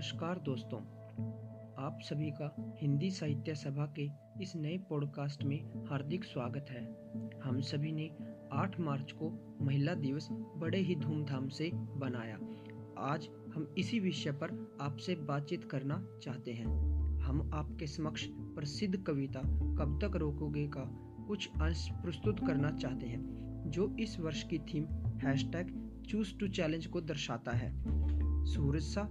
नमस्कार दोस्तों। आप सभी का हिंदी साहित्य सभा के इस नए पॉडकास्ट में हार्दिक स्वागत है। हम सभी ने 8 मार्च को महिला दिवस बड़े ही धूमधाम से बनाया आज हम इसी विषय पर आपसे बातचीत करना चाहते हैं। हम आपके समक्ष प्रसिद्ध कविता कब तक रोकोगे का कुछ अंश प्रस्तुत करना चाहते हैं, जो इस वर्ष की theme hashtag choose to challenge को दर्शाता है। सूरज सा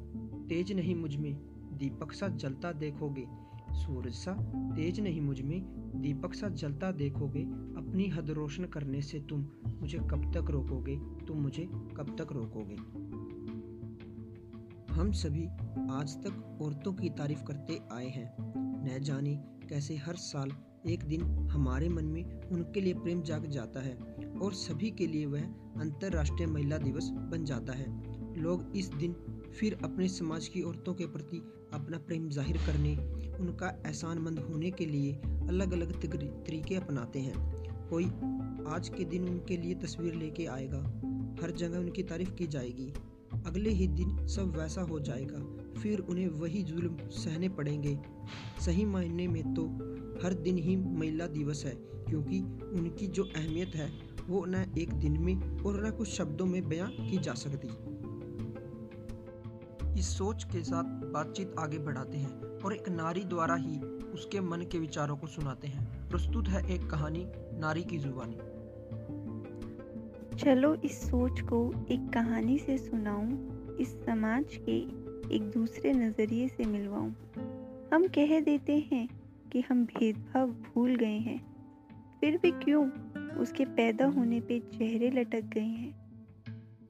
तेज नहीं मुझमें, दीपक सा जलता देखोगे। सूरज सा तेज नहीं मुझमें, दीपक सा जलता देखोगे। अपनी हद रोशन करने से तुम मुझे कब तक रोकोगे? तुम मुझे कब तक रोकोगे? हम सभी आज तक औरतों की तारीफ़ करते आए हैं। न जाने कैसे हर साल एक दिन हमारे मन में उनके लिए प्रेम जाग जाता है और सभी के लिए वह अंतर्राष्ट्रीय महिला दिवस बन जाता है। लोग इस दिन फिर अपने समाज की औरतों के प्रति अपना प्रेम ज़ाहिर करने, उनका एहसानमंद होने के लिए अलग अलग तरीके अपनाते हैं। कोई आज के दिन उनके लिए तस्वीर लेके आएगा, हर जगह उनकी तारीफ़ की जाएगी। अगले ही दिन सब वैसा हो जाएगा, फिर उन्हें वही जुल्म सहने पड़ेंगे। सही मायने में तो हर दिन ही महिला दिवस है, क्योंकि उनकी जो अहमियत है, वो न एक दिन में और न कुछ शब्दों में बयां की जा सकती। इस सोच के साथ बातचीत आगे बढ़ाते हैं और एक नारी द्वारा ही उसके मन के विचारों को सुनाते हैं। प्रस्तुत है एक कहानी, नारी की जुबानी। चलो इस सोच को एक कहानी से सुनाऊं, इस समाज के एक दूसरे नज़रिए से मिलवाऊं। हम कह देते हैं कि हम भेदभाव भूल गए हैं। फिर भी क्यों उसके पैदा होने पे चेहरे लटक गए हैं?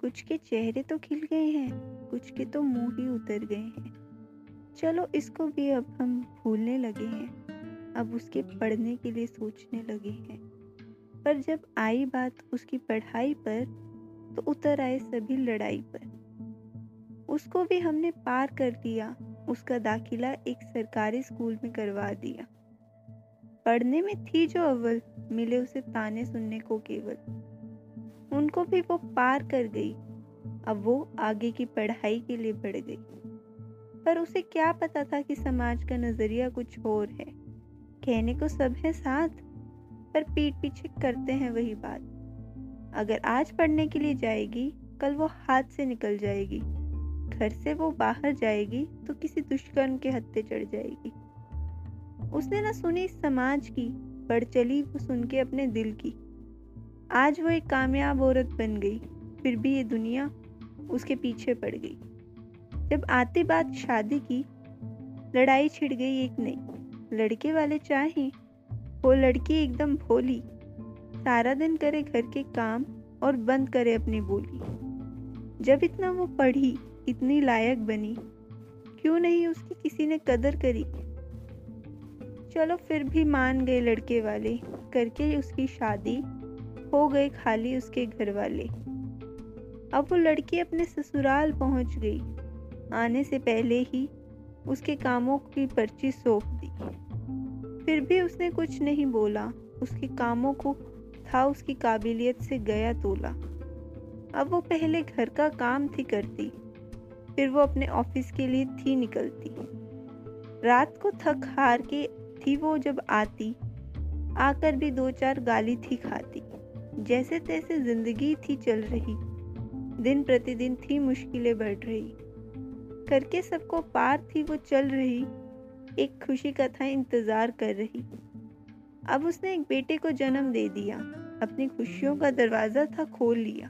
कुछ के चेहरे तो खिल गए हैं, कुछ के तो मुँह ही उतर गए हैं। चलो इसको भी अब हम भूलने लगे हैं, अब उसके पढ़ने के लिए सोचने लगे हैं। पर जब आई बात उसकी पढ़ाई पर तो उतर आए सभी लड़ाई पर। उसको भी हमने पार कर दिया, उसका दाखिला एक सरकारी स्कूल में करवा दिया। पढ़ने में थी जो अव्वल, मिले उसे ताने सुनने को केवल। उनको भी वो पार कर गई। अब वो आगे की पढ़ाई के लिए बढ़ गई। पर उसे क्या पता था कि समाज का नज़रिया कुछ और है। कहने को सब है साथ, पर पीठ पीछे करते हैं वही बात। अगर आज पढ़ने के लिए जाएगी, कल वो हाथ से निकल जाएगी। घर से वो बाहर जाएगी तो किसी दुष्कर्म के हत्ते चढ़ जाएगी। उसने ना सुनी समाज की, बढ़ चली वो सुन के अपने दिल की। आज वो एक कामयाब औरत बन गई, फिर भी ये दुनिया उसके पीछे पड़ गई। जब आती बात शादी की, लड़ाई छिड़ गई एक नई लड़के वाले चाहे, वो लड़की एकदम भोली, सारा दिन करे घर के काम और बंद करे अपनी बोली। जब इतना वो पढ़ी, इतनी लायक बनी, क्यों नहीं उसकी किसी ने कदर करी? चलो फिर भी मान गए लड़के वाले, करके उसकी शादी हो गए खाली उसके घर वाले अब वो लड़की अपने ससुराल पहुँच गई। आने से पहले ही उसके कामों की पर्ची सौंप दी। फिर भी उसने कुछ नहीं बोला। उसके कामों को था उसकी काबिलियत से गया तोला। अब वो पहले घर का काम थी करती। फिर वो अपने ऑफ़िस के लिए थी निकलती। रात को थक हार के थी वो जब आती। आकर भी दो चार गाली थी खाती। जैसे तैसे ज़िंदगी थी चल रही, दिन प्रतिदिन थी मुश्किलें बढ़ रही। करके सबको पार थी वो चल रही, एक खुशी का था इंतज़ार कर रही। अब उसने एक बेटे को जन्म दे दिया, अपनी खुशियों का दरवाज़ा था खोल लिया।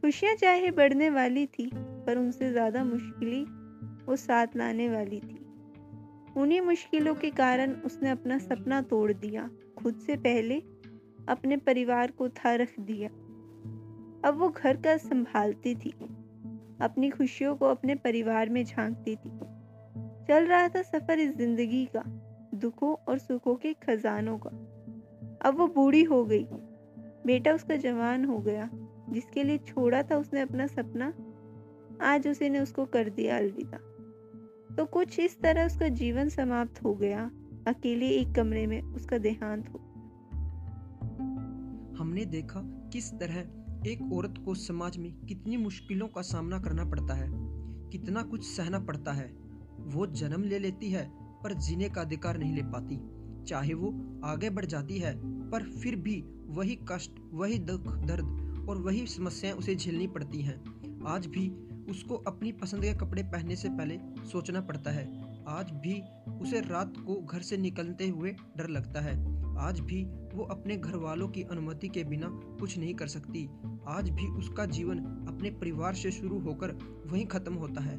खुशियाँ चाहे बढ़ने वाली थी, पर उनसे ज़्यादा मुश्किलें वो साथ लाने वाली थी। उन्हीं मुश्किलों के कारण उसने अपना सपना तोड़ दिया, खुद से पहले अपने परिवार को था रख दिया। अब वो घर का संभालती थी। अपनी खुशियों को अपने परिवार में झांकती थी। चल रहा था सफ़र इस ज़िंदगी का, दुखों और सुखों के खजानों का। अब वो बूढ़ी हो गई। बेटा उसका जवान हो गया, जिसके लिए छोड़ा था उसने अपना सपना। आज उसे ने उसको कर दिया अलविदा। तो कुछ इस तरह उसका जीवन समाप्त हो गया। अकेले एक कमरे में उसका देहांत हो हमने देखा किस तरह एक औरत को समाज में कितनी मुश्किलों का सामना करना पड़ता है, कितना कुछ सहना पड़ता है। वो जन्म ले लेती है, पर जीने का अधिकार नहीं ले पाती। चाहे वो आगे बढ़ जाती है, पर फिर भी वही कष्ट, वही दुख, दर्द और वही समस्याएँ उसे झेलनी पड़ती हैं। आज भी उसको अपनी पसंद के कपड़े पहनने से पहले सोचना पड़ता है। आज भी उसे रात को घर से निकलते हुए डर लगता है। आज भी वो अपने घर वालों की अनुमति के बिना कुछ नहीं कर सकती। आज भी उसका जीवन अपने परिवार से शुरू होकर वहीं खत्म होता है।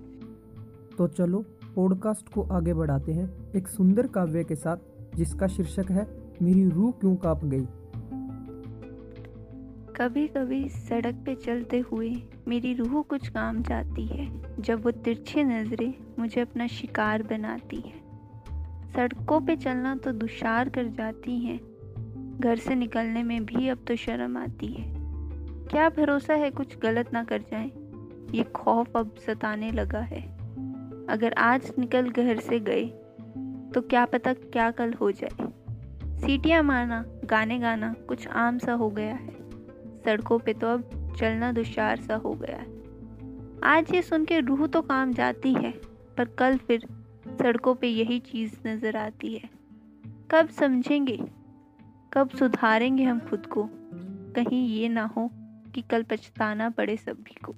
तो चलो पॉडकास्ट को आगे बढ़ाते हैं एक सुंदर काव्य के साथ जिसका शीर्षक है मेरी रूह क्यों काँप गई? कभी कभी सड़क पे चलते हुए मेरी रूह कुछ काम जाती है। जब वो तिरछी नज़रें मुझे अपना शिकार बनाती है। सड़कों पे चलना तो दुशार कर जाती हैं। घर से निकलने में भी अब तो शर्म आती है। क्या भरोसा है कुछ गलत ना कर जाए? ये खौफ अब सताने लगा है। अगर आज निकल घर से गए तो क्या पता क्या कल हो जाए। सीटियाँ मारना, गाने गाना कुछ आम सा हो गया है। सड़कों पे तो अब चलना दुशार सा हो गया है। आज ये सुन के रूह तो काम जाती है, पर कल फिर सड़कों पे यही चीज़ नज़र आती है। कब समझेंगे? कब सुधारेंगे हम खुद को? कहीं ये ना हो कि कल पछताना पड़े सभी को।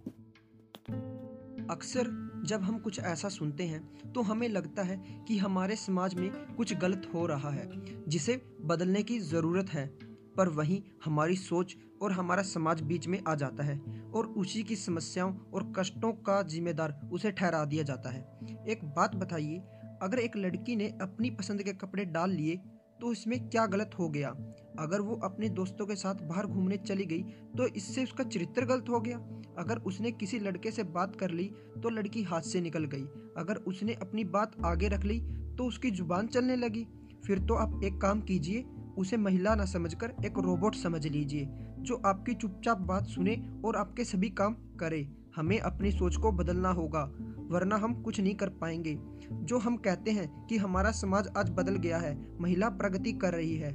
अक्सर जब हम कुछ ऐसा सुनते हैं तो हमें लगता है कि हमारे समाज में कुछ गलत हो रहा है, जिसे बदलने की ज़रूरत है। पर वहीं हमारी सोच और हमारा समाज बीच में आ जाता है और उसी की समस्याओं और कष्टों का जिम्मेदार उसे ठहरा दिया जाता है। एक बात बताइए, अगर एक लड़की ने अपनी पसंद के कपड़े डाल लिए तो इसमें क्या गलत हो गया? अगर वो अपने दोस्तों के साथ बाहर घूमने चली गई तो इससे उसका चरित्र गलत हो गया? अगर उसने किसी लड़के से बात कर ली तो लड़की हाथ से निकल गई। अगर उसने अपनी बात आगे रख ली तो उसकी ज़ुबान चलने लगी। फिर तो आप एक काम कीजिए उसे महिला न समझकर एक रोबोट समझ लीजिए, जो आपकी चुपचाप बात सुने और आपके सभी काम करे। हमें अपनी सोच को बदलना होगा, वरना हम कुछ नहीं कर पाएँगे। जो हम कहते हैं कि हमारा समाज आज बदल गया है, महिला प्रगति कर रही है।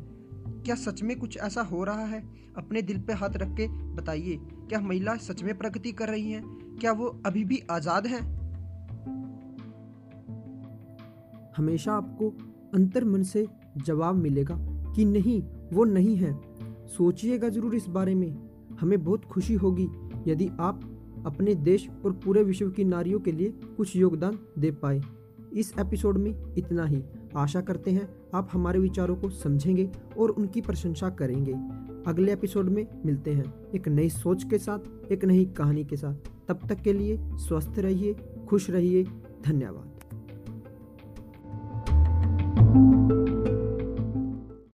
क्या सच में कुछ ऐसा हो रहा है? अपने दिल पे हाथ रख के बताइए, क्या महिला सच में प्रगति कर रही हैं? क्या वो अभी भी आज़ाद हैं? हमेशा आपको अंतर मन से जवाब मिलेगा। कि नहीं, वो नहीं है। सोचिएगा ज़रूर इस बारे में। हमें बहुत खुशी होगी यदि आप अपने देश और पूरे विश्व की नारियों के लिए कुछ योगदान दे पाए। इस एपिसोड में इतना ही। आशा करते हैं आप हमारे विचारों को समझेंगे और उनकी प्रशंसा करेंगे। अगले एपिसोड में मिलते हैं एक नई सोच के साथ, एक नई कहानी के साथ। तब तक के लिए स्वस्थ रहिए, खुश रहिए। धन्यवाद।